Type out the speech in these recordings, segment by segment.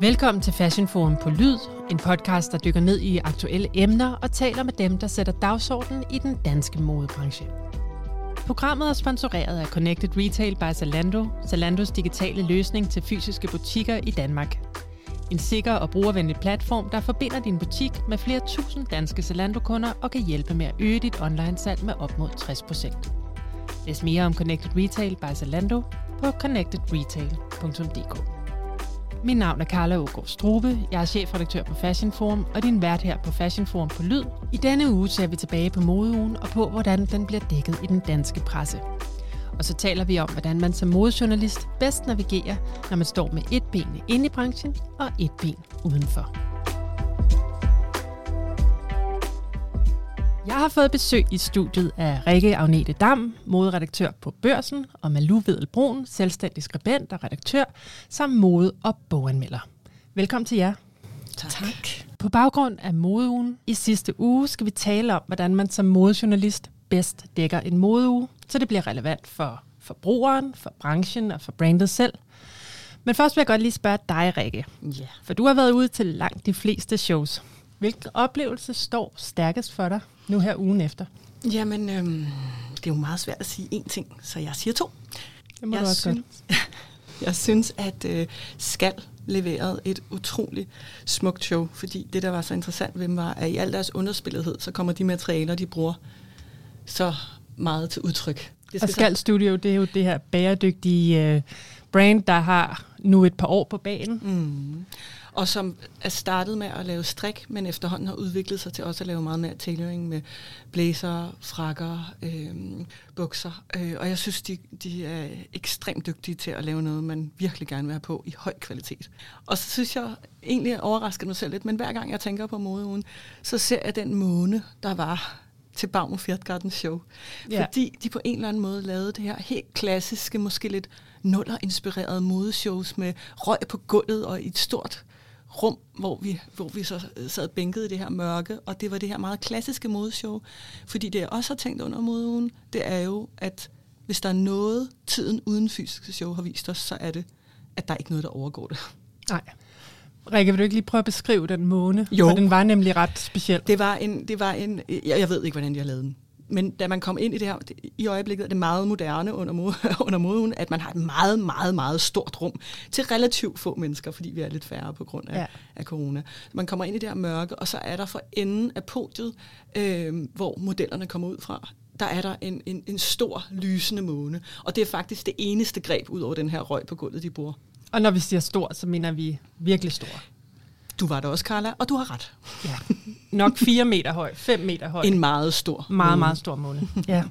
Velkommen til Fashion Forum på Lyd, en podcast, der dykker ned i aktuelle emner og taler med dem, der sætter dagsordenen i den danske modebranche. Programmet er sponsoreret af Connected Retail by Zalando, Zalandos digitale løsning til fysiske butikker i Danmark. En sikker og brugervenlig platform, der forbinder din butik med flere tusind danske Zalando-kunder og kan hjælpe med at øge dit online-salg med op mod 60%. Læs mere om Connected Retail by Zalando på connectedretail.dk. Mit navn er Carla Ågaard Strube. Jeg er chefredaktør på Fashion Forum og din vært her på Fashion Forum på Lyd. I denne uge ser vi tilbage på modeugen og på, hvordan den bliver dækket i den danske presse. Og så taler vi om, hvordan man som modejournalist bedst navigerer, når man står med et ben inde i branchen og et ben udenfor. Jeg har fået besøg i studiet af Rikke Agnete Dam, moderedaktør på Børsen, og Malou Vedelbrun, selvstændig skribent og redaktør, samt mode- og boganmelder. Velkommen til jer. Tak. tak. På baggrund af modeugen i sidste uge skal vi tale om, hvordan man som modejournalist bedst dækker en modeuge, så det bliver relevant for forbrugeren, for branchen og for brandet selv. Men først vil jeg godt lige spørge dig, Rikke. Ja. For du har været ude til langt de fleste shows. Hvilken oplevelse står stærkest for dig nu her ugen efter? Jamen, øhm, det er jo meget svært at sige én ting, så jeg siger to. Det må jeg også synes, jeg synes, at øh, Skal leverede et utroligt smukt show, fordi det, der var så interessant ved dem, var, at i al deres underspillethed, så kommer de materialer, de bruger, så meget til udtryk. Det og Skal Studio, det er jo det her bæredygtige øh, brand, der har nu et par år på banen. Mm og som er startet med at lave strik, men efterhånden har udviklet sig til også at lave meget mere tailoring med blæser, frakker, øh, bukser. Øh, og jeg synes, de, de er ekstremt dygtige til at lave noget, man virkelig gerne vil have på i høj kvalitet. Og så synes jeg egentlig overrasket mig selv lidt, men hver gang jeg tænker på modeugen, så ser jeg den måne, der var til Baum Fjertgarden Show. Ja. Fordi de på en eller anden måde lavede det her helt klassiske, måske lidt nuller-inspirerede modeshows med røg på gulvet og i et stort rum, hvor vi, hvor vi så sad bænket i det her mørke, og det var det her meget klassiske modeshow. Fordi det, jeg også har tænkt under modeugen, det er jo, at hvis der er noget, tiden uden fysiske show har vist os, så er det, at der er ikke noget, der overgår det. Nej. Rikke, vil du ikke lige prøve at beskrive den måne? Jo. For den var nemlig ret speciel. Det var en, det var en jeg, jeg ved ikke, hvordan de har lavet den men da man kom ind i det her, i øjeblikket er det meget moderne under, mode, under moden, at man har et meget, meget, meget stort rum til relativt få mennesker, fordi vi er lidt færre på grund af, ja. af corona. Man kommer ind i det her mørke, og så er der for enden af podiet, øh, hvor modellerne kommer ud fra, der er der en, en, en stor lysende måne. Og det er faktisk det eneste greb ud over den her røg på gulvet, de bruger. Og når vi siger stor, så mener vi virkelig stor. Du var der også, Carla, og du har ret. Ja. Nok 4 meter høj, 5 meter høj. En meget stor Meget, meget stor måne. Ja.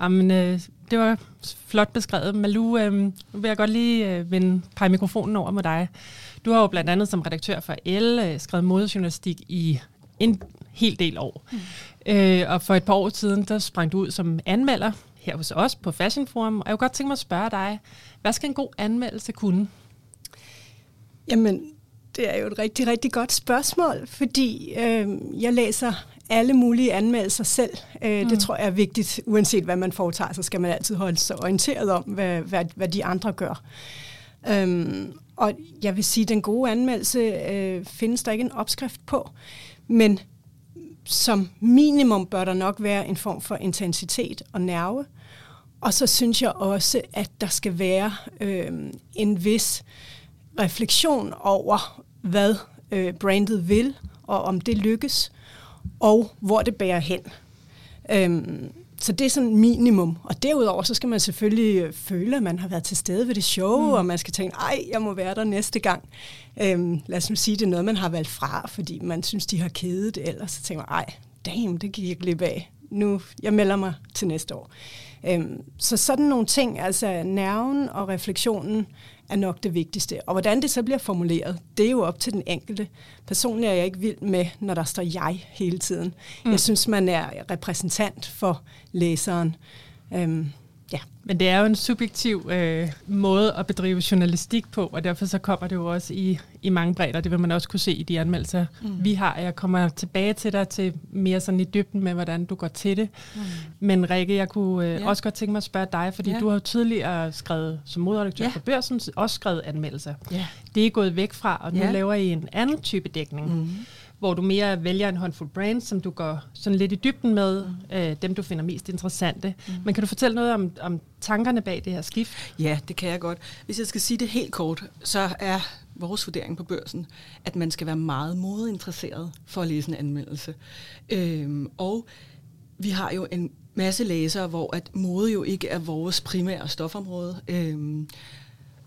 Jamen, øh, det var flot beskrevet. Malu, øh, nu vil jeg godt lige øh, vende par mikrofonen over med dig. Du har jo blandt andet som redaktør for L øh, skrevet modejournalistik i en hel del år. Mm. Øh, og for et par år siden, der sprang du ud som anmelder her hos os på Fashion Forum. Og jeg kunne godt tænke mig at spørge dig, hvad skal en god anmeldelse kunne? Jamen, det er jo et rigtig, rigtig godt spørgsmål, fordi øh, jeg læser alle mulige anmeldelser selv. Øh, mm. Det tror jeg er vigtigt. Uanset hvad man foretager, så skal man altid holde sig orienteret om, hvad, hvad, hvad de andre gør. Øhm, og jeg vil sige, at den gode anmeldelse øh, findes der ikke en opskrift på, men som minimum bør der nok være en form for intensitet og nerve. Og så synes jeg også, at der skal være øh, en vis refleksion over, hvad øh, brandet vil, og om det lykkes, og hvor det bærer hen. Øhm, så det er sådan minimum. Og derudover, så skal man selvfølgelig øh, føle, at man har været til stede ved det show, mm. og man skal tænke, ej, jeg må være der næste gang. Øhm, lad os nu sige, det er noget, man har valgt fra, fordi man synes, de har kedet, ellers så tænker man, ej, damn, det gik jeg glip af. Nu, jeg melder mig til næste år. Øhm, så sådan nogle ting, altså nerven og refleksionen, er nok det vigtigste. Og hvordan det så bliver formuleret, det er jo op til den enkelte. Personligt er jeg ikke vild med, når der står jeg hele tiden. Mm. Jeg synes, man er repræsentant for læseren. Øhm, Ja. Men det er jo en subjektiv øh, måde at bedrive journalistik på, og derfor så kommer det jo også i, i mange bredder. Det vil man også kunne se i de anmeldelser, mm. vi har. Jeg kommer tilbage til dig til mere sådan i dybden med, hvordan du går til det. Mm. Men Rikke, jeg kunne øh, ja. også godt tænke mig at spørge dig, fordi ja. du har jo tidligere skrevet som modredaktør ja. for Børsen, også skrevet anmeldelser. Ja. Det er gået væk fra, og nu ja. laver I en anden type dækning. Mm hvor du mere vælger en håndfuld brands, som du går sådan lidt i dybden med, mm. øh, dem du finder mest interessante. Mm. Men kan du fortælle noget om, om tankerne bag det her skift? Ja, det kan jeg godt. Hvis jeg skal sige det helt kort, så er vores vurdering på børsen, at man skal være meget modeinteresseret for at læse en anmeldelse. Øhm, og vi har jo en masse læsere, hvor at mode jo ikke er vores primære stofområde. Øhm,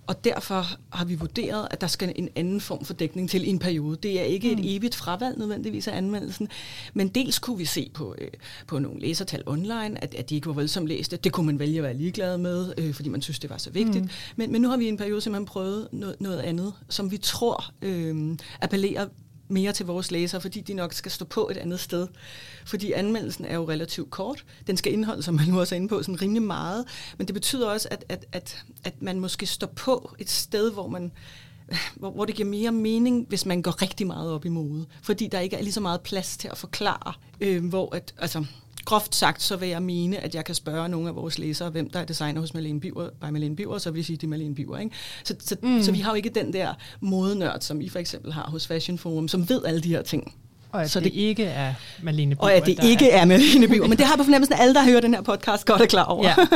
og derfor har vi vurderet, at der skal en anden form for dækning til i en periode. Det er ikke mm. et evigt fravalg nødvendigvis af anmeldelsen, men dels kunne vi se på, øh, på nogle læsertal online, at, at de ikke var voldsomt læste. Det kunne man vælge at være ligeglad med, øh, fordi man synes, det var så vigtigt. Mm. Men, men nu har vi i en periode simpelthen prøvet noget, noget andet, som vi tror øh, appellerer mere til vores læsere, fordi de nok skal stå på et andet sted. Fordi anmeldelsen er jo relativt kort. Den skal indeholde, som man nu også er inde på, sådan rimelig meget. Men det betyder også, at, at, at, at man måske står på et sted, hvor man hvor, hvor det giver mere mening, hvis man går rigtig meget op i mode. Fordi der ikke er lige så meget plads til at forklare, øh, hvor at, altså, groft sagt, så vil jeg mene, at jeg kan spørge nogle af vores læsere, hvem der er designer hos Malene Biver, by Malene Biver, så vil jeg sige, at det er Malene Biver. Ikke? Så, så, mm. så vi har jo ikke den der modenørd, som I for eksempel har hos Fashion Forum, som ved alle de her ting. Og at så det, det ikke er Malene Biver. Og at det ikke er, er Malene Biver. Men det har på fornemmelsen, at alle, der hører den her podcast, godt er klar over. Ja.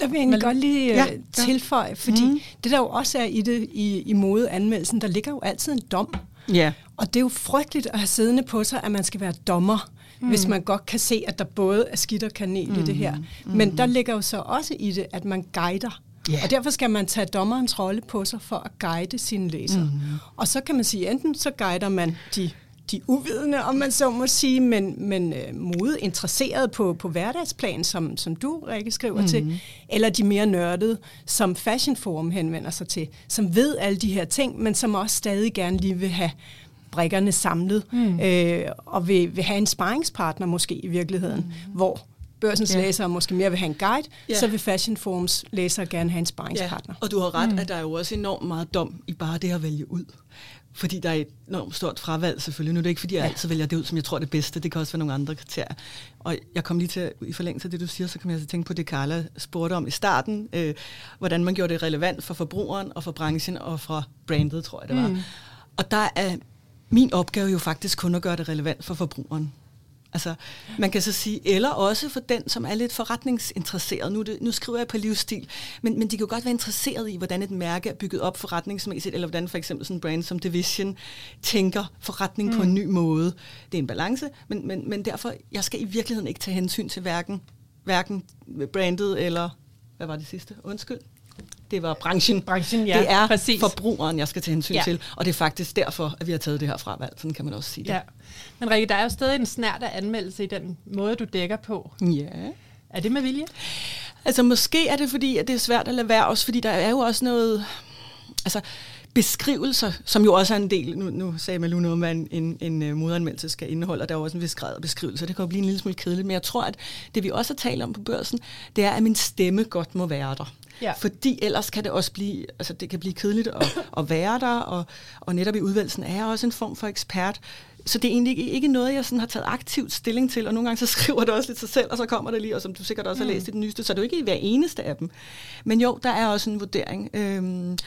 Der vil jeg egentlig godt lige ja, øh, tilføje, fordi mm. det der jo også er i det i, i modeanmeldelsen, der ligger jo altid en dom. Ja. Og det er jo frygteligt at have siddende på sig, at man skal være dommer mm. hvis man godt kan se, at der både er skidt og kanel mm. i det her. Mm. Men der ligger jo så også i det, at man guider. Yeah. Og derfor skal man tage dommerens rolle på sig for at guide sine læsere. Mm. Og så kan man sige, enten så guider man de de uvidende, om man så må sige, men, men øh, mode interesseret på, på hverdagsplan, som, som du, Rikke, skriver mm. til, eller de mere nørdede, som Fashion Forum henvender sig til, som ved alle de her ting, men som også stadig gerne lige vil have brikkerne samlet, mm. øh, og vil, vil have en sparringspartner måske i virkeligheden, mm. hvor børsens ja. læsere måske mere vil have en guide, ja. så vil Fashion Forums læsere gerne have en sparringspartner. Ja. Og du har ret, mm. at der er jo også enormt meget dom i bare det at vælge ud. Fordi der er et enormt stort fravalg selvfølgelig. Nu er det ikke, fordi jeg ja. altid vælger det ud, som jeg tror er det bedste. Det kan også være nogle andre kriterier. Og jeg kom lige til, i forlængelse af det, du siger, så kom jeg til at tænke på det, Carla spurgte om i starten. Øh, hvordan man gjorde det relevant for forbrugeren og for branchen og for brandet, tror jeg det var. Mm. Og der er min opgave jo faktisk kun at gøre det relevant for forbrugeren. Altså, man kan så sige, eller også for den, som er lidt forretningsinteresseret. Nu, det, nu skriver jeg på livsstil, men, men de kan jo godt være interesseret i, hvordan et mærke er bygget op forretningsmæssigt, eller hvordan for eksempel sådan en brand som Division tænker forretning mm. på en mm. ny måde. Det er en balance, men, men, men derfor, jeg skal i virkeligheden ikke tage hensyn til hverken, hverken brandet eller, hvad var det sidste? Undskyld det var branchen. branchen ja, det er præcis. forbrugeren, jeg skal tage hensyn ja. til, og det er faktisk derfor, at vi har taget det her fravalg. Sådan kan man også sige det. Ja. Men Rikke, der er jo stadig en snært af anmeldelse i den måde, du dækker på. Ja. Er det med vilje? Altså måske er det fordi, at det er svært at lade være, også fordi der er jo også noget... Altså, beskrivelser, som jo også er en del, nu, nu sagde Malu noget om, hvad en, en, en uh, modanmeldelse skal indeholde, og der er også en vis grad af beskrivelser. Det kan jo blive en lille smule kedeligt, men jeg tror, at det vi også har talt om på børsen, det er, at min stemme godt må være der. Ja. Fordi ellers kan det også blive, altså det kan blive kedeligt at, at være der, og, og netop i udvalgelsen er jeg også en form for ekspert. Så det er egentlig ikke noget, jeg sådan har taget aktivt stilling til, og nogle gange så skriver det også lidt sig selv, og så kommer det lige, og som du sikkert også har mm. læst i den nyeste, så er det jo ikke i hver eneste af dem. Men jo, der er også en vurdering. Øhm,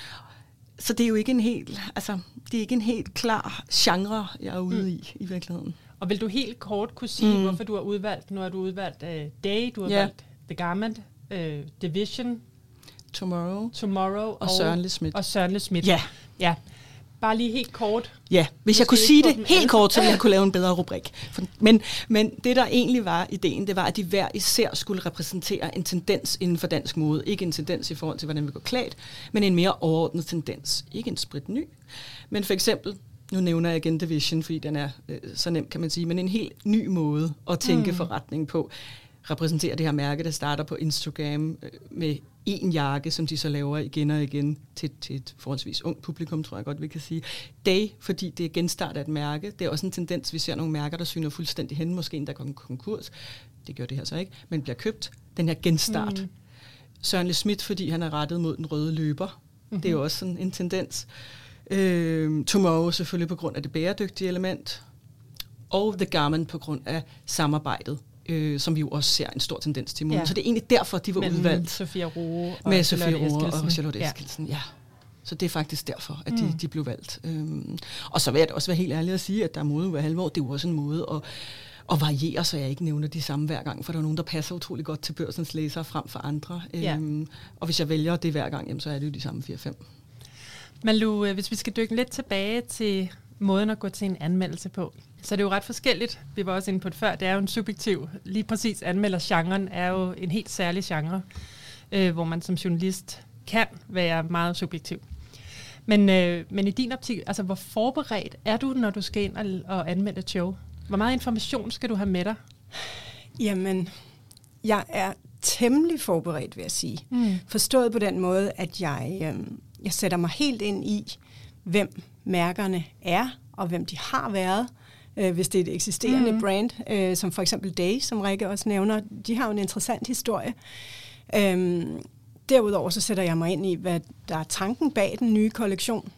så det er jo ikke en helt, altså, det er ikke en helt klar genre, jeg er ude mm. i, i virkeligheden. Og vil du helt kort kunne sige, mm. hvorfor du har udvalgt, nu har du udvalgt uh, Day, du har yeah. valgt The Garment, uh, Division, Tomorrow, Tomorrow og, og Søren Schmidt. Og Søren Schmidt. Ja. ja. Bare lige helt kort. Ja, hvis jeg kunne sige det helt kort, så ville jeg kunne lave en bedre rubrik. Men, men det, der egentlig var ideen, det var, at de hver især skulle repræsentere en tendens inden for dansk mode. Ikke en tendens i forhold til, hvordan vi går klædt, men en mere overordnet tendens. Ikke en sprit ny, men for eksempel, nu nævner jeg igen Division, fordi den er øh, så nem, kan man sige, men en helt ny måde at tænke mm. forretning på repræsenterer det her mærke, der starter på Instagram øh, med en jakke, som de så laver igen og igen til, til et forholdsvis ung publikum, tror jeg godt, vi kan sige. Day, fordi det er genstart af et mærke. Det er også en tendens, vi ser nogle mærker, der syner fuldstændig hen, måske endda konkurs. Det gør det her så ikke, men bliver købt den her genstart. Mm. Søren Le Schmidt, fordi han er rettet mod den røde løber. Mm-hmm. Det er jo også sådan en tendens. Øh, Tomorrow selvfølgelig på grund af det bæredygtige element. Og The Garment på grund af samarbejdet øh, som vi jo også ser en stor tendens til Ja. Så det er egentlig derfor, de var Mellem udvalgt. Sofia Roe og med Sofia Roe og Charlotte Eskildsen. Ja. ja. Så det er faktisk derfor, at de, mm. de blev valgt. Øhm, og så vil jeg også være helt ærlig at sige, at der er mode hver halvår. Det er jo også en måde at, at variere, så jeg ikke nævner de samme hver gang, for der er nogen, der passer utrolig godt til børsens læsere frem for andre. Ja. Øhm, og hvis jeg vælger det hver gang, jamen, så er det jo de samme 4-5. Men Lu, øh, hvis vi skal dykke lidt tilbage til måden at gå til en anmeldelse på, så det er jo ret forskelligt. Vi var også inde på det før. Det er jo en subjektiv. Lige præcis anmeldergenren er jo en helt særlig genre, øh, hvor man som journalist kan være meget subjektiv. Men, øh, men i din optik, altså hvor forberedt er du, når du skal ind og, og anmelde et show? Hvor meget information skal du have med dig? Jamen, jeg er temmelig forberedt, vil jeg sige. Mm. Forstået på den måde, at jeg, øh, jeg sætter mig helt ind i, hvem mærkerne er, og hvem de har været øh, hvis det er et eksisterende mm. brand, øh, som for eksempel Day, som Rikke også nævner. De har jo en interessant historie. Øhm, derudover så sætter jeg mig ind i, hvad der er tanken bag den nye kollektion.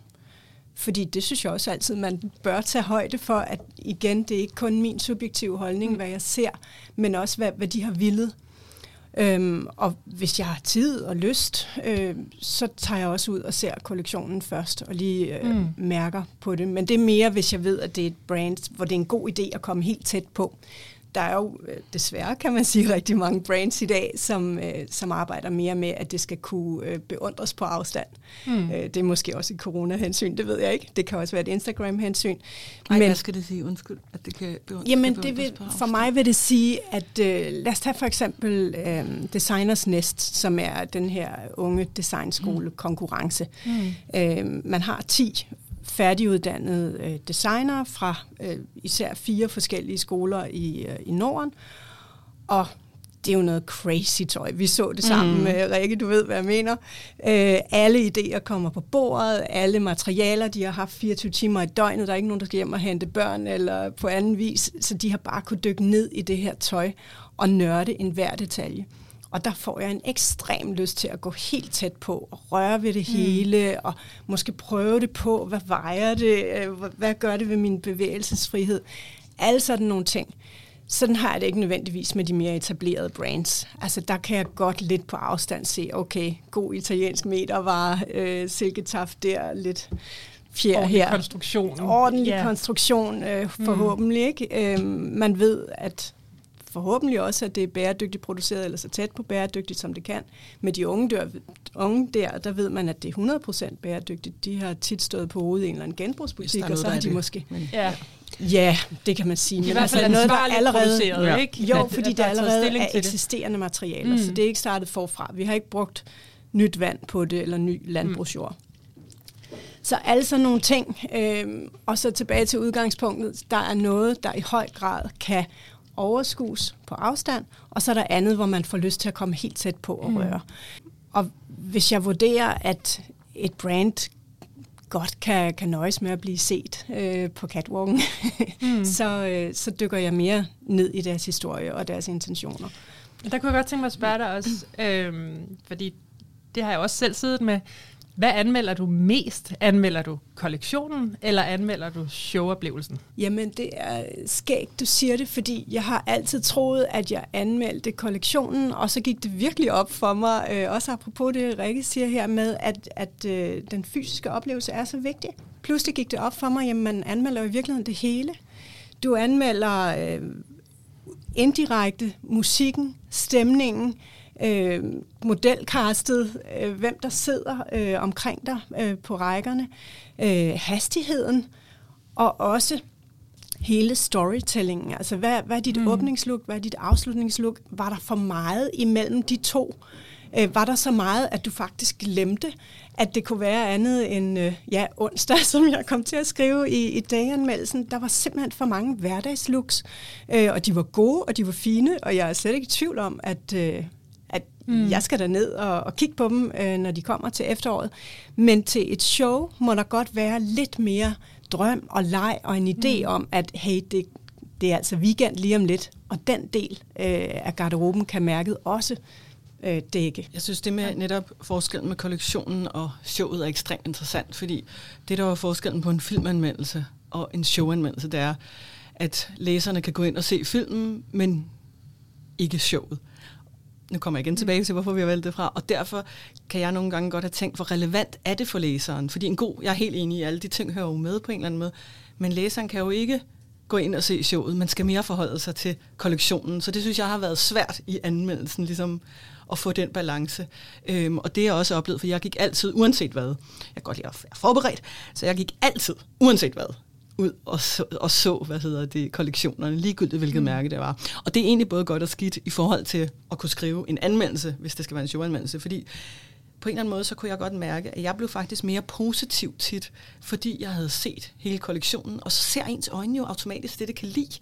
Fordi det synes jeg også altid, man bør tage højde for, at igen, det er ikke kun min subjektive holdning, mm. hvad jeg ser, men også hvad, hvad de har villet. Øhm, og hvis jeg har tid og lyst, øh, så tager jeg også ud og ser kollektionen først, og lige øh, mm. mærker på det. Men det er mere, hvis jeg ved, at det er et brand, hvor det er en god idé at komme helt tæt på der er jo øh, desværre, kan man sige, rigtig mange brands i dag, som, øh, som arbejder mere med, at det skal kunne øh, beundres på afstand. Mm. Øh, det er måske også et corona-hensyn, det ved jeg ikke. Det kan også være et Instagram-hensyn. Men, hvad skal det sige? Undskyld, at det kan beundres, jamen, kan det vil, på afstand. For mig vil det sige, at øh, lad os tage for eksempel øh, Designers Nest, som er den her unge designskole-konkurrence. Mm. Øh, man har 10 færdiguddannede øh, designere fra øh, især fire forskellige skoler i, øh, i Norden. Og det er jo noget crazy tøj. Vi så det sammen mm. med Rikke, du ved, hvad jeg mener. Øh, alle idéer kommer på bordet, alle materialer, de har haft 24 timer i døgnet. Der er ikke nogen, der skal hjem og hente børn eller på anden vis. Så de har bare kunnet dykke ned i det her tøj og nørde en hver detalje. Og der får jeg en ekstrem lyst til at gå helt tæt på og røre ved det mm. hele, og måske prøve det på, hvad vejer det, øh, hvad gør det ved min bevægelsesfrihed. Alle sådan nogle ting. Sådan har jeg det ikke nødvendigvis med de mere etablerede brands. Altså der kan jeg godt lidt på afstand se, okay, god italiensk metervare, øh, silketaf der, lidt fjer Ordentlig her. konstruktion. Ordentlig yeah. konstruktion, øh, forhåbentlig. Mm. Ikke? Øh, man ved, at forhåbentlig også, at det er bæredygtigt produceret, eller så tæt på bæredygtigt, som det kan. Med de unge der, unge der, der ved man, at det er 100% bæredygtigt. De har tit stået på hovedet i en eller anden genbrugsbutik, og så har de det. måske... Men, ja. Ja, det kan man sige. Men I hvert fald altså, noget, der allerede, ja. ikke? Jo, fordi der, der allerede er eksisterende materialer, mm. så det er ikke startet forfra. Vi har ikke brugt nyt vand på det, eller ny landbrugsjord. Mm. Så alle sådan nogle ting, øh, og så tilbage til udgangspunktet, der er noget, der i høj grad kan overskues på afstand, og så er der andet, hvor man får lyst til at komme helt tæt på og mm. røre. Og hvis jeg vurderer, at et brand godt kan, kan nøjes med at blive set øh, på catwalken, mm. så, øh, så dykker jeg mere ned i deres historie og deres intentioner. Der kunne jeg godt tænke mig at spørge dig også, øh, fordi det har jeg også selv siddet med, hvad anmelder du mest? Anmelder du kollektionen, eller anmelder du showoplevelsen? Jamen, det er skægt, du siger det, fordi jeg har altid troet, at jeg anmeldte kollektionen, og så gik det virkelig op for mig, øh, også apropos det, Rikke siger her med, at, at øh, den fysiske oplevelse er så vigtig. Pludselig gik det op for mig, at man anmelder i virkeligheden det hele. Du anmelder øh, indirekte musikken, stemningen, øh, modelkastet, øh, hvem der sidder øh, omkring dig øh, på rækkerne, øh, hastigheden og også hele storytellingen. Altså, hvad, hvad er dit mm. åbningslook, hvad er dit afslutningslook? Var der for meget imellem de to? Øh, var der så meget, at du faktisk glemte, at det kunne være andet end øh, ja, onsdag, som jeg kom til at skrive i, i daganmeldelsen. Der var simpelthen for mange hverdagslooks, øh, og de var gode, og de var fine, og jeg er slet ikke i tvivl om, at, øh, Mm. Jeg skal da ned og, og kigge på dem, øh, når de kommer til efteråret. Men til et show må der godt være lidt mere drøm og leg og en idé mm. om, at hey, det, det er altså weekend lige om lidt. og den del øh, af garderoben kan mærket også øh, dække. Jeg synes, det med netop forskellen med kollektionen og showet er ekstremt interessant, fordi det, der var forskellen på en filmanmeldelse og en showanmeldelse, det er, at læserne kan gå ind og se filmen, men ikke showet. Nu kommer jeg igen tilbage til, hvorfor vi har valgt det fra. Og derfor kan jeg nogle gange godt have tænkt, hvor relevant er det for læseren? Fordi en god, jeg er helt enig i, alle de ting hører jo med på en eller anden måde. Men læseren kan jo ikke gå ind og se showet. Man skal mere forholde sig til kollektionen. Så det synes jeg har været svært i anmeldelsen, ligesom at få den balance. Øhm, og det er jeg også oplevet, for jeg gik altid, uanset hvad, jeg kan godt lide at være forberedt, så jeg gik altid, uanset hvad, ud og så, og så hvad hedder det, kollektionerne, ligegyldigt hvilket mm. mærke det var. Og det er egentlig både godt og skidt i forhold til at kunne skrive en anmeldelse, hvis det skal være en showanmeldelse, fordi på en eller anden måde, så kunne jeg godt mærke, at jeg blev faktisk mere positiv tit, fordi jeg havde set hele kollektionen, og så ser ens øjne jo automatisk det, det kan lide.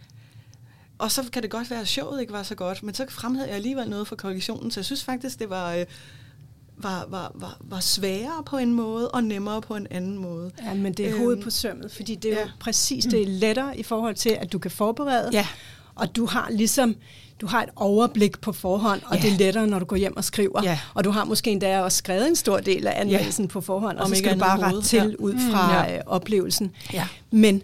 Og så kan det godt være, at showet ikke var så godt, men så fremhævede jeg alligevel noget fra kollektionen, så jeg synes faktisk, det var... Øh, var, var, var, var sværere på en måde, og nemmere på en anden måde. Ja, men det er øhm, hovedet på sømmet, fordi det er ja. jo præcis det er lettere i forhold til, at du kan forberede, ja. og du har ligesom du har et overblik på forhånd, og ja. det er lettere, når du går hjem og skriver. Ja. Og du har måske endda også skrevet en stor del af anmeldelsen ja. på forhånd, og Om så skal du bare rette til ja. ud fra mm, ja. Øh, oplevelsen. Ja. Men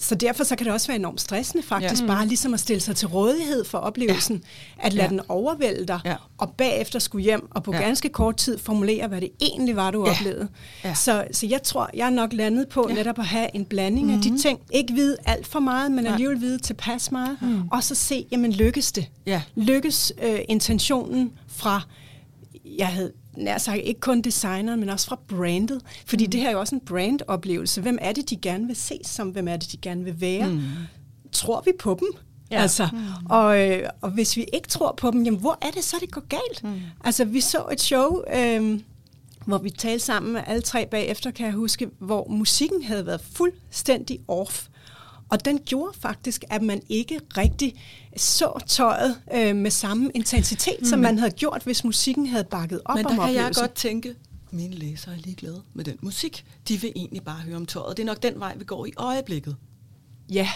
så derfor så kan det også være enormt stressende faktisk, ja. bare ligesom at stille sig til rådighed for oplevelsen, ja. at lade ja. den overvælde dig, ja. og bagefter skulle hjem og på ja. ganske kort tid formulere, hvad det egentlig var, du ja. oplevede. Ja. Så, så jeg tror, jeg er nok landet på ja. netop at have en blanding mm-hmm. af de mhm. ting. Ikke vide alt for meget, men alligevel vide tilpas meget, mm. og så se, jamen lykkes det? Ja. Lykkes øh, intentionen fra jeg havde nær sagt ikke kun designeren, men også fra brandet. Fordi mm. det her er jo også en brandoplevelse. Hvem er det, de gerne vil ses som? Hvem er det, de gerne vil være? Mm. Tror vi på dem? Ja. Altså, mm. og, øh, og hvis vi ikke tror på dem, jamen hvor er det så, det går galt? Mm. Altså, vi så et show, øh, hvor vi talte sammen med alle tre bagefter, kan jeg huske, hvor musikken havde været fuldstændig off. Og den gjorde faktisk, at man ikke rigtig så tøjet øh, med samme intensitet, mm. som man havde gjort, hvis musikken havde bakket op Men om Men der kan jeg godt tænke, mine læsere er ligeglade med den musik. De vil egentlig bare høre om tøjet. Det er nok den vej, vi går i øjeblikket. Ja.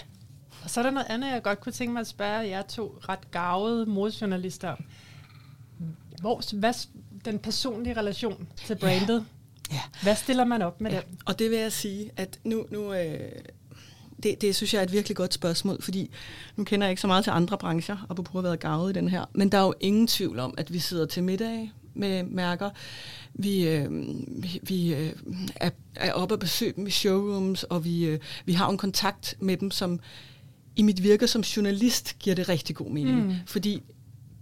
Og så er der noget andet, jeg godt kunne tænke mig at spørge jer to ret gavede modjournalister om. Hvor, hvad, den personlige relation til brandet, ja. Ja. hvad stiller man op med ja. den? Og det vil jeg sige, at nu, nu øh, det, det synes jeg er et virkelig godt spørgsmål, fordi nu kender jeg ikke så meget til andre brancher, og på at være gavet i den her. Men der er jo ingen tvivl om, at vi sidder til middag med mærker. Vi, øh, vi, vi øh, er, er oppe og besøge dem i showrooms, og vi, øh, vi har en kontakt med dem, som i mit virke som journalist giver det rigtig god mening. Mm. Fordi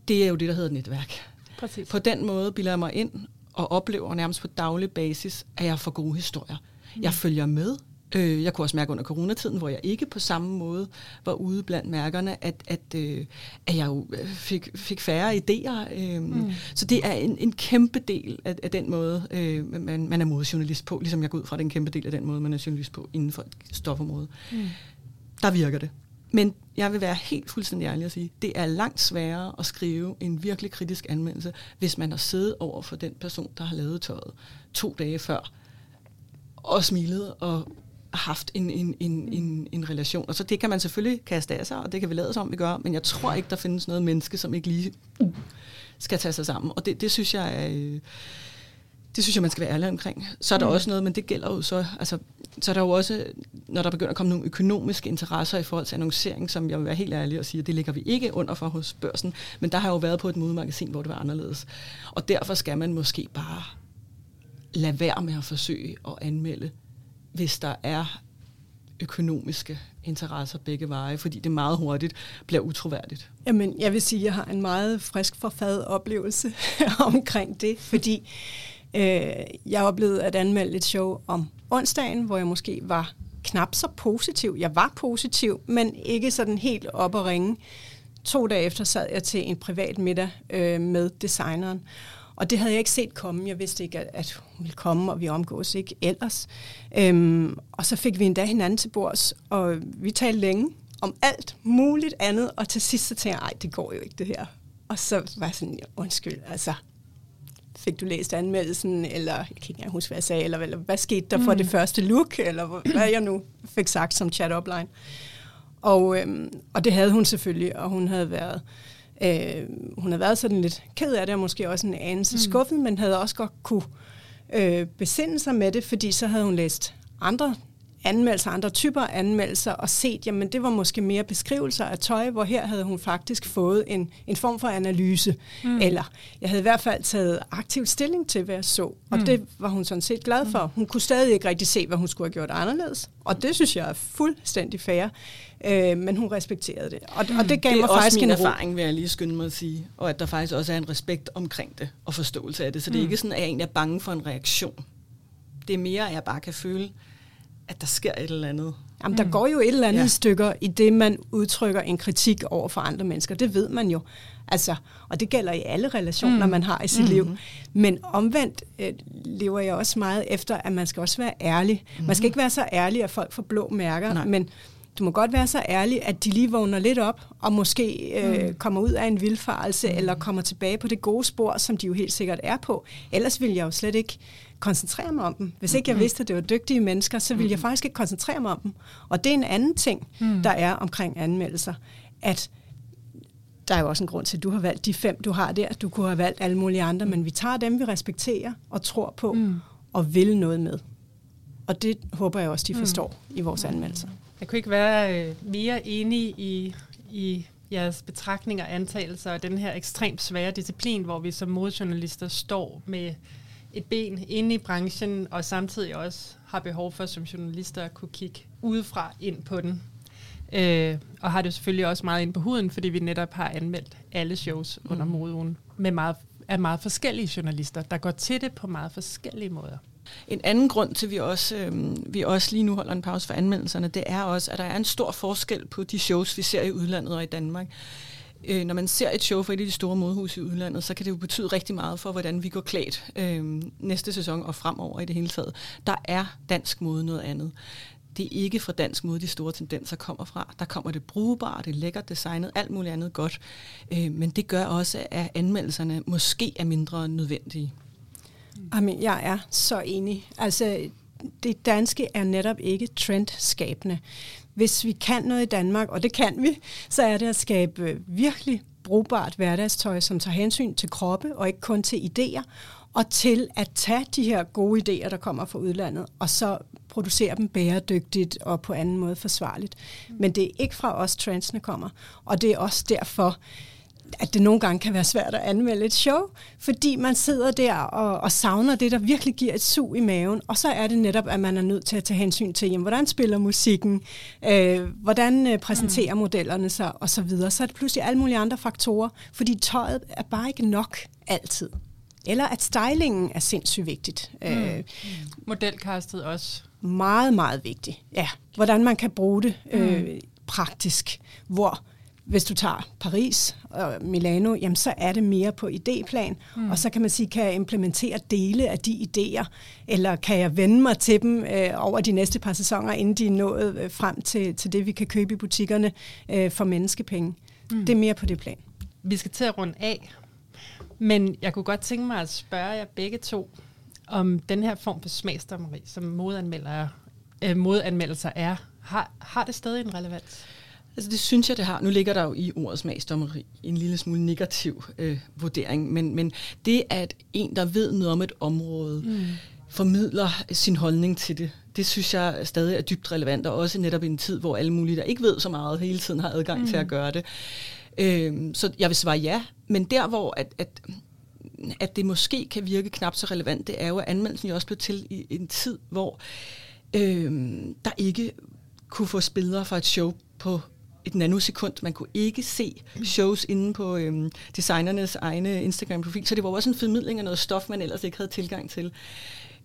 det er jo det, der hedder netværk. Præcis. På den måde bilder jeg mig ind og oplever nærmest på daglig basis, at jeg får gode historier. Mm. Jeg følger med Øh, jeg kunne også mærke under coronatiden, hvor jeg ikke på samme måde var ude blandt mærkerne, at, at, øh, at jeg jo øh, fik, fik færre idéer. Øh, mm. Så det er en, en kæmpe del af, af den måde, øh, man, man er modejournalist på, ligesom jeg går ud fra, det er en kæmpe del af den måde, man er journalist på inden for et stofområde. Mm. Der virker det. Men jeg vil være helt fuldstændig ærlig at sige, det er langt sværere at skrive en virkelig kritisk anmeldelse, hvis man har siddet over for den person, der har lavet tøjet to dage før, og smilet og haft en, en, en, en, en relation. Og så det kan man selvfølgelig kaste af sig, og det kan vi lade som, vi gør, men jeg tror ikke, der findes noget menneske, som ikke lige skal tage sig sammen. Og det, det synes jeg er... Øh, det synes jeg, man skal være ærlig omkring. Så er der mm. også noget, men det gælder jo så, altså, så er der jo også, når der begynder at komme nogle økonomiske interesser i forhold til annoncering, som jeg vil være helt ærlig og sige, det ligger vi ikke under for hos børsen, men der har jo været på et modemagasin, hvor det var anderledes. Og derfor skal man måske bare lade være med at forsøge at anmelde hvis der er økonomiske interesser begge veje, fordi det meget hurtigt bliver utroværdigt. Jamen, jeg vil sige, at jeg har en meget frisk forfadet oplevelse omkring det, fordi øh, jeg oplevede at anmelde et show om onsdagen, hvor jeg måske var knap så positiv. Jeg var positiv, men ikke sådan helt op og ringe. To dage efter sad jeg til en privat middag øh, med designeren, og det havde jeg ikke set komme. Jeg vidste ikke, at hun ville komme, og vi omgås ikke ellers. Øhm, og så fik vi endda hinanden til bords, og vi talte længe om alt muligt andet, og til sidst så tænkte jeg, ej, det går jo ikke det her. Og så var jeg sådan, undskyld, altså, fik du læst anmeldelsen, eller jeg kan ikke engang huske, hvad jeg sagde, eller, eller hvad skete der for mm. det første look, eller hvad jeg nu fik sagt som chat-upline. Og, øhm, og det havde hun selvfølgelig, og hun havde været øh, hun havde været sådan lidt ked af det, og måske også en anelse mm. skuffet, men havde også godt kunne øh, besinde sig med det, fordi så havde hun læst andre anmeldelser, andre typer anmeldelser, og set, jamen det var måske mere beskrivelser af tøj, hvor her havde hun faktisk fået en, en form for analyse. Mm. Eller jeg havde i hvert fald taget aktiv stilling til, hvad jeg så, og mm. det var hun sådan set glad for. Hun kunne stadig ikke rigtig se, hvad hun skulle have gjort anderledes, og det synes jeg er fuldstændig fair, øh, men hun respekterede det. Og, og det gav det mig faktisk en en erfaring, vil jeg lige skynde mig at sige, og at der faktisk også er en respekt omkring det, og forståelse af det, så det er mm. ikke sådan, at jeg egentlig er bange for en reaktion. Det er mere, at jeg bare kan føle, at der sker et eller andet. Jamen, der mm. går jo et eller andet ja. stykker i det, man udtrykker en kritik over for andre mennesker. Det ved man jo. Altså, og det gælder i alle relationer, mm. man har i sit mm. liv. Men omvendt øh, lever jeg også meget efter, at man skal også være ærlig. Mm. Man skal ikke være så ærlig, at folk får blå mærker, Nej. men du må godt være så ærlig, at de lige vågner lidt op, og måske øh, mm. kommer ud af en vildfarelse, mm. eller kommer tilbage på det gode spor, som de jo helt sikkert er på. Ellers vil jeg jo slet ikke koncentrere mig om dem. Hvis ikke jeg vidste, at det var dygtige mennesker, så ville jeg faktisk ikke koncentrere mig om dem. Og det er en anden ting, mm. der er omkring anmeldelser, at der er jo også en grund til, at du har valgt de fem, du har der. Du kunne have valgt alle mulige andre, men vi tager dem, vi respekterer og tror på, mm. og vil noget med. Og det håber jeg også, de forstår mm. i vores anmeldelser. Jeg kunne ikke være øh, mere enig i, i jeres betragtninger og antagelser og den her ekstremt svære disciplin, hvor vi som modejournalister står med et ben inde i branchen, og samtidig også har behov for som journalister at kunne kigge udefra ind på den. Øh, og har det selvfølgelig også meget ind på huden, fordi vi netop har anmeldt alle shows mm. under moden med meget, af meget forskellige journalister, der går til det på meget forskellige måder. En anden grund til, at vi også, øh, vi også lige nu holder en pause for anmeldelserne, det er også, at der er en stor forskel på de shows, vi ser i udlandet og i Danmark øh, når man ser et show for et af de store modehus i udlandet, så kan det jo betyde rigtig meget for, hvordan vi går klædt øh, næste sæson og fremover i det hele taget. Der er dansk mode noget andet. Det er ikke fra dansk mode, de store tendenser kommer fra. Der kommer det brugbare, det lækkert designet, alt muligt andet godt. Øh, men det gør også, at anmeldelserne måske er mindre nødvendige. Amen, jeg er så enig. Altså, det danske er netop ikke trendskabende hvis vi kan noget i Danmark, og det kan vi, så er det at skabe virkelig brugbart hverdagstøj, som tager hensyn til kroppe og ikke kun til idéer, og til at tage de her gode idéer, der kommer fra udlandet, og så producere dem bæredygtigt og på anden måde forsvarligt. Men det er ikke fra os, trendsene kommer, og det er også derfor, at det nogle gange kan være svært at anmelde et show, fordi man sidder der og, og savner det, der virkelig giver et sug i maven, og så er det netop, at man er nødt til at tage hensyn til, jamen, hvordan spiller musikken, øh, hvordan øh, præsenterer mm. modellerne sig, og så videre. Så er det pludselig alle mulige andre faktorer, fordi tøjet er bare ikke nok altid. Eller at stylingen er sindssygt vigtigt. Mm. Øh, mm. Modelkastet også. Meget, meget vigtigt. Ja, hvordan man kan bruge det øh, mm. praktisk, hvor hvis du tager Paris og Milano, jamen så er det mere på idéplan, mm. og så kan man sige, kan jeg implementere dele af de idéer, eller kan jeg vende mig til dem øh, over de næste par sæsoner, inden de er nået øh, frem til, til det, vi kan købe i butikkerne øh, for menneskepenge. Mm. Det er mere på det plan. Vi skal til at runde af, men jeg kunne godt tænke mig at spørge jer begge to, om den her form for smagsdommeri, som modanmelder, øh, modanmeldelser er, har, har det stadig en relevans? Altså det synes jeg, det har. Nu ligger der jo i ordets smagsdommeri en lille smule negativ øh, vurdering, men, men det at en, der ved noget om et område, mm. formidler sin holdning til det, det synes jeg stadig er dybt relevant, og også netop i en tid, hvor alle mulige, der ikke ved så meget, hele tiden har adgang mm. til at mm. gøre det. Øh, så jeg vil svare ja, men der hvor at, at at det måske kan virke knap så relevant, det er jo, at anmeldelsen jo også blev til i en tid, hvor øh, der ikke kunne få spillere fra et show på et nanosekund. Man kunne ikke se shows inde på øhm, designernes egne Instagram-profil, så det var også en formidling af noget stof, man ellers ikke havde tilgang til.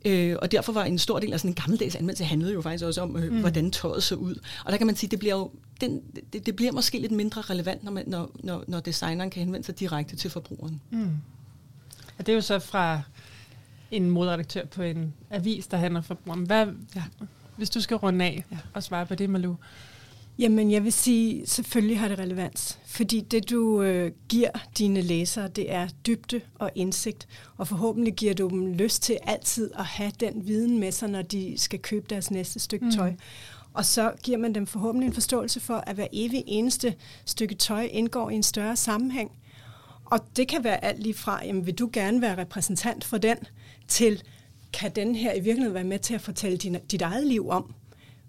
Øh, og derfor var en stor del af sådan en gammeldags anmeldelse handlede jo faktisk også om, øh, mm. hvordan tøjet så ud. Og der kan man sige, det bliver jo den, det, det bliver måske lidt mindre relevant, når, man, når, når, når designeren kan henvende sig direkte til forbrugeren. Mm. Og det er jo så fra en modredaktør på en avis, der handler forbrugeren. Hvad, ja. Hvis du skal runde af ja. og svare på det, Malou, Jamen, jeg vil sige, selvfølgelig har det relevans. Fordi det, du øh, giver dine læsere, det er dybde og indsigt. Og forhåbentlig giver du dem lyst til altid at have den viden med sig, når de skal købe deres næste stykke mm. tøj. Og så giver man dem forhåbentlig en forståelse for, at hver evig eneste stykke tøj indgår i en større sammenhæng. Og det kan være alt lige fra, jamen vil du gerne være repræsentant for den, til kan den her i virkeligheden være med til at fortælle din, dit eget liv om?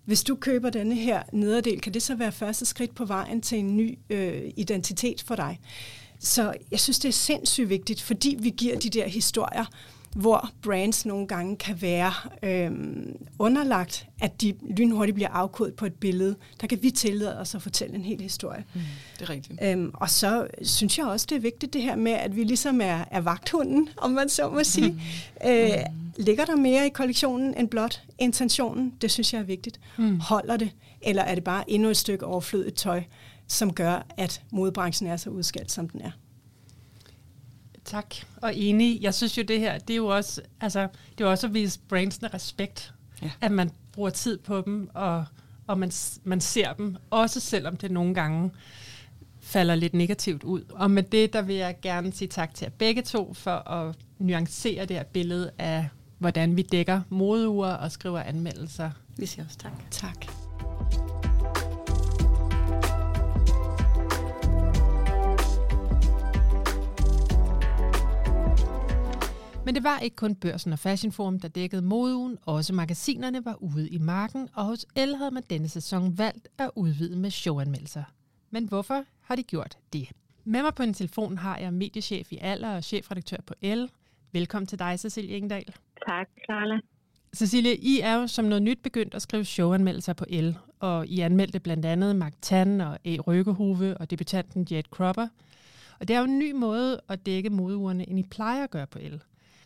Hvis du køber denne her nederdel, kan det så være første skridt på vejen til en ny øh, identitet for dig? Så jeg synes, det er sindssygt vigtigt, fordi vi giver de der historier, hvor brands nogle gange kan være øhm, underlagt, at de lynhurtigt bliver afkodet på et billede. Der kan vi tillade os at fortælle en hel historie. Mm, det er rigtigt. Øhm, og så synes jeg også, det er vigtigt det her med, at vi ligesom er, er vagthunden, om man så må sige. Mm. Øh, ligger der mere i kollektionen end blot intentionen? Det synes jeg er vigtigt. Mm. Holder det? Eller er det bare endnu et stykke overflødigt tøj, som gør, at modebranchen er så udskældt, som den er? Tak, og enig. Jeg synes jo, det her, det er jo også, altså, det er også at vise brandsene respekt, ja. at man bruger tid på dem, og, og man, man ser dem, også selvom det nogle gange falder lidt negativt ud. Og med det, der vil jeg gerne sige tak til jer begge to, for at nuancere det her billede af, hvordan vi dækker modeuger og skriver anmeldelser. Vi siger også tak. Tak. Men det var ikke kun børsen og Fashion Forum, der dækkede modeugen. Også magasinerne var ude i marken, og hos El havde man denne sæson valgt at udvide med showanmeldelser. Men hvorfor har de gjort det? Med mig på en telefon har jeg mediechef i Aller og chefredaktør på El. Velkommen til dig, Cecilie Ingendal. Tak, Carla. Cecilie, I er jo som noget nyt begyndt at skrive showanmeldelser på El, og I anmeldte blandt andet Mark Tan og A. Røkkehove og debutanten Jade Cropper. Og det er jo en ny måde at dække modeugerne, end I plejer at gøre på El.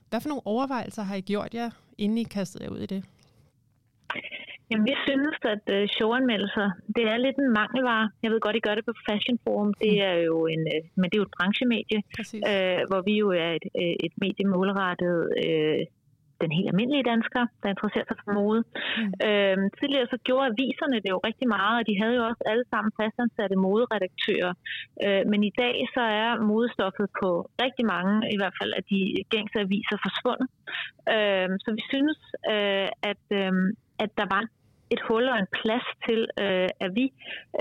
Hvad for nogle overvejelser har I gjort jer, inden I kastede jer ud i det? Jamen, vi synes, at uh, showanmeldelser, det er lidt en mangelvare. Jeg ved godt, I gør det på Fashion Forum. Det mm. er jo en, uh, men det er jo et branchemedie, uh, hvor vi jo er et, et medie målrettet uh, den helt almindelige dansker, der interesserer sig for mode. Mm. Øhm, tidligere så gjorde aviserne det jo rigtig meget, og de havde jo også alle sammen fastansatte moderedaktører. Øh, men i dag så er modestoffet på rigtig mange, i hvert fald af de gængse aviser, forsvundet. Øh, så vi synes, øh, at, øh, at der var et hul og en plads til, øh, at vi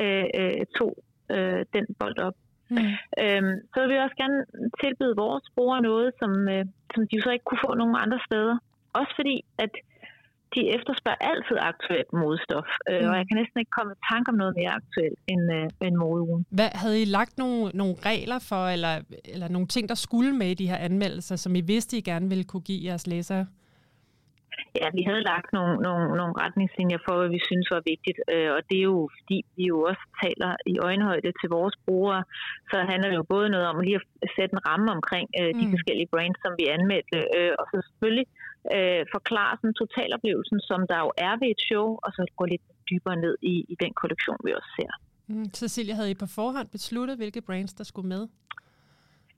øh, øh tog øh, den bold op. Mm. Øhm, så vil vi også gerne tilbyde vores brugere noget, som, øh, som de jo så ikke kunne få nogen andre steder. Også fordi, at de efterspørger altid aktuelt modestof, øh, mm. og jeg kan næsten ikke komme i tanke om noget mere aktuelt end, øh, end modeugen. Hvad, havde I lagt nogle, nogle regler for, eller, eller nogle ting, der skulle med i de her anmeldelser, som I vidste, I gerne ville kunne give jeres læsere? Ja, vi havde lagt nogle, nogle, nogle retningslinjer for, hvad vi synes var vigtigt, øh, og det er jo, fordi vi jo også taler i øjenhøjde til vores brugere, så handler det jo både noget om lige at sætte en ramme omkring øh, de mm. forskellige brands, som vi anmeldte, øh, og så selvfølgelig øh, forklare sådan totaloplevelsen, som der jo er ved et show, og så gå lidt dybere ned i, i den kollektion, vi også ser. Mm. Cecilia, havde I på forhånd besluttet, hvilke brands, der skulle med?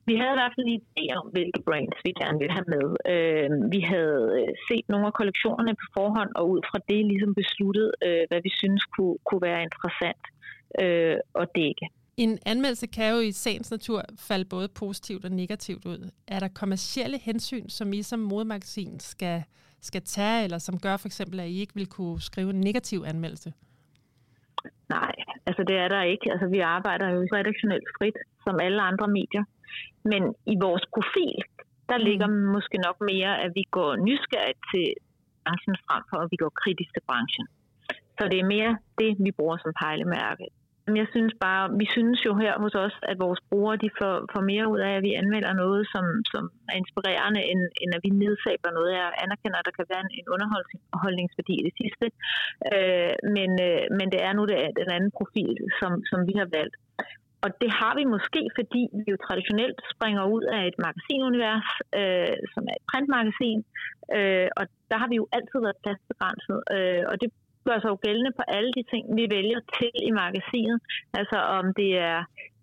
Vi havde i hvert fald en idé om, hvilke brands vi gerne ville have med. Øh, vi havde øh, set nogle af kollektionerne på forhånd, og ud fra det ligesom besluttet, øh, hvad vi synes kunne, kunne være interessant øh, at dække. En anmeldelse kan jo i sagens natur falde både positivt og negativt ud. Er der kommercielle hensyn, som I som modemagasin skal, skal tage, eller som gør for eksempel, at I ikke vil kunne skrive en negativ anmeldelse? Nej, altså det er der ikke. Altså vi arbejder jo redaktionelt frit, som alle andre medier. Men i vores profil, der mm. ligger måske nok mere, at vi går nysgerrigt til branchen frem for, at vi går kritisk til branchen. Så det er mere det, vi bruger som pejlemærke. Jeg synes bare, vi synes jo her hos os, at vores brugere de får, får mere ud af, at vi anmelder noget, som, som er inspirerende, end, end at vi nedsabler noget. Jeg anerkender, at der kan være en, en underholdningsværdi i det sidste, øh, men, øh, men det er nu det, den anden profil, som, som vi har valgt. Og det har vi måske, fordi vi jo traditionelt springer ud af et magasinunivers, øh, som er et printmagasin, øh, og der har vi jo altid været pladsbegrænset, øh, og det gør sig jo gældende på alle de ting, vi vælger til i magasinet. Altså om det er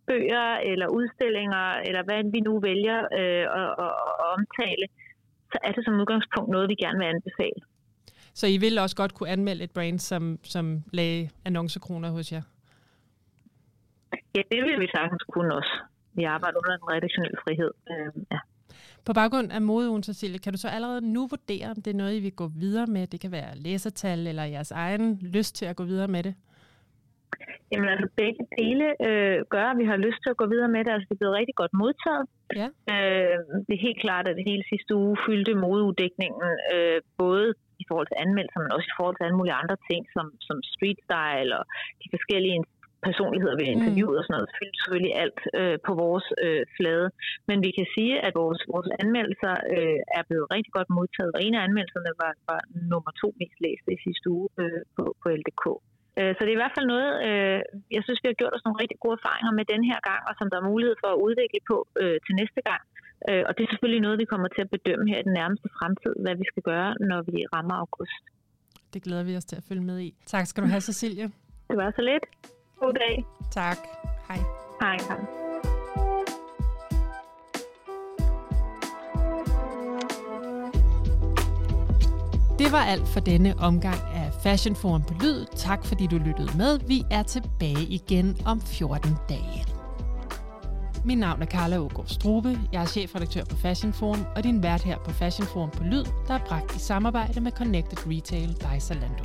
bøger eller udstillinger, eller hvad vi nu vælger øh, at, at, at omtale, så er det som udgangspunkt noget, vi gerne vil anbefale. Så I vil også godt kunne anmelde et brand, som, som lagde annoncekroner hos jer? Ja, det vil vi sagtens kunne også. Vi arbejder under en redaktionel frihed. Øh, ja. På baggrund af modeugen, Cecilie, kan du så allerede nu vurdere, om det er noget, I vil gå videre med? Det kan være læsertal eller jeres egen lyst til at gå videre med det? Jamen altså begge dele øh, gør, at vi har lyst til at gå videre med det. Altså det er blevet rigtig godt modtaget. Ja. Øh, det er helt klart, at det hele sidste uge fyldte modeudækningen øh, både i forhold til anmeldelser, men også i forhold til alle mulige andre ting, som, som street style og de forskellige personligheder ved interviewet mm. og sådan noget. Fyldte selvfølgelig alt øh, på vores øh, flade. Men vi kan sige, at vores, vores anmeldelser øh, er blevet rigtig godt modtaget. Og en af anmeldelserne var, var nummer to mest læste i sidste uge øh, på, på LDK. Øh, så det er i hvert fald noget, øh, jeg synes, vi har gjort os nogle rigtig gode erfaringer med den her gang, og som der er mulighed for at udvikle på øh, til næste gang. Og det er selvfølgelig noget, vi kommer til at bedømme her i den nærmeste fremtid, hvad vi skal gøre, når vi rammer august. Det glæder vi os til at følge med i. Tak skal du have, Cecilie. Det var så lidt. God dag. Tak. Hej. Hej. hej. Det var alt for denne omgang af Fashion Forum på Lyd. Tak fordi du lyttede med. Vi er tilbage igen om 14 dage. Mit navn er Carla Ågaard Strube. Jeg er chefredaktør på Fashion Forum, og din vært her på Fashion Forum på Lyd, der er bragt i samarbejde med Connected Retail by Zalando.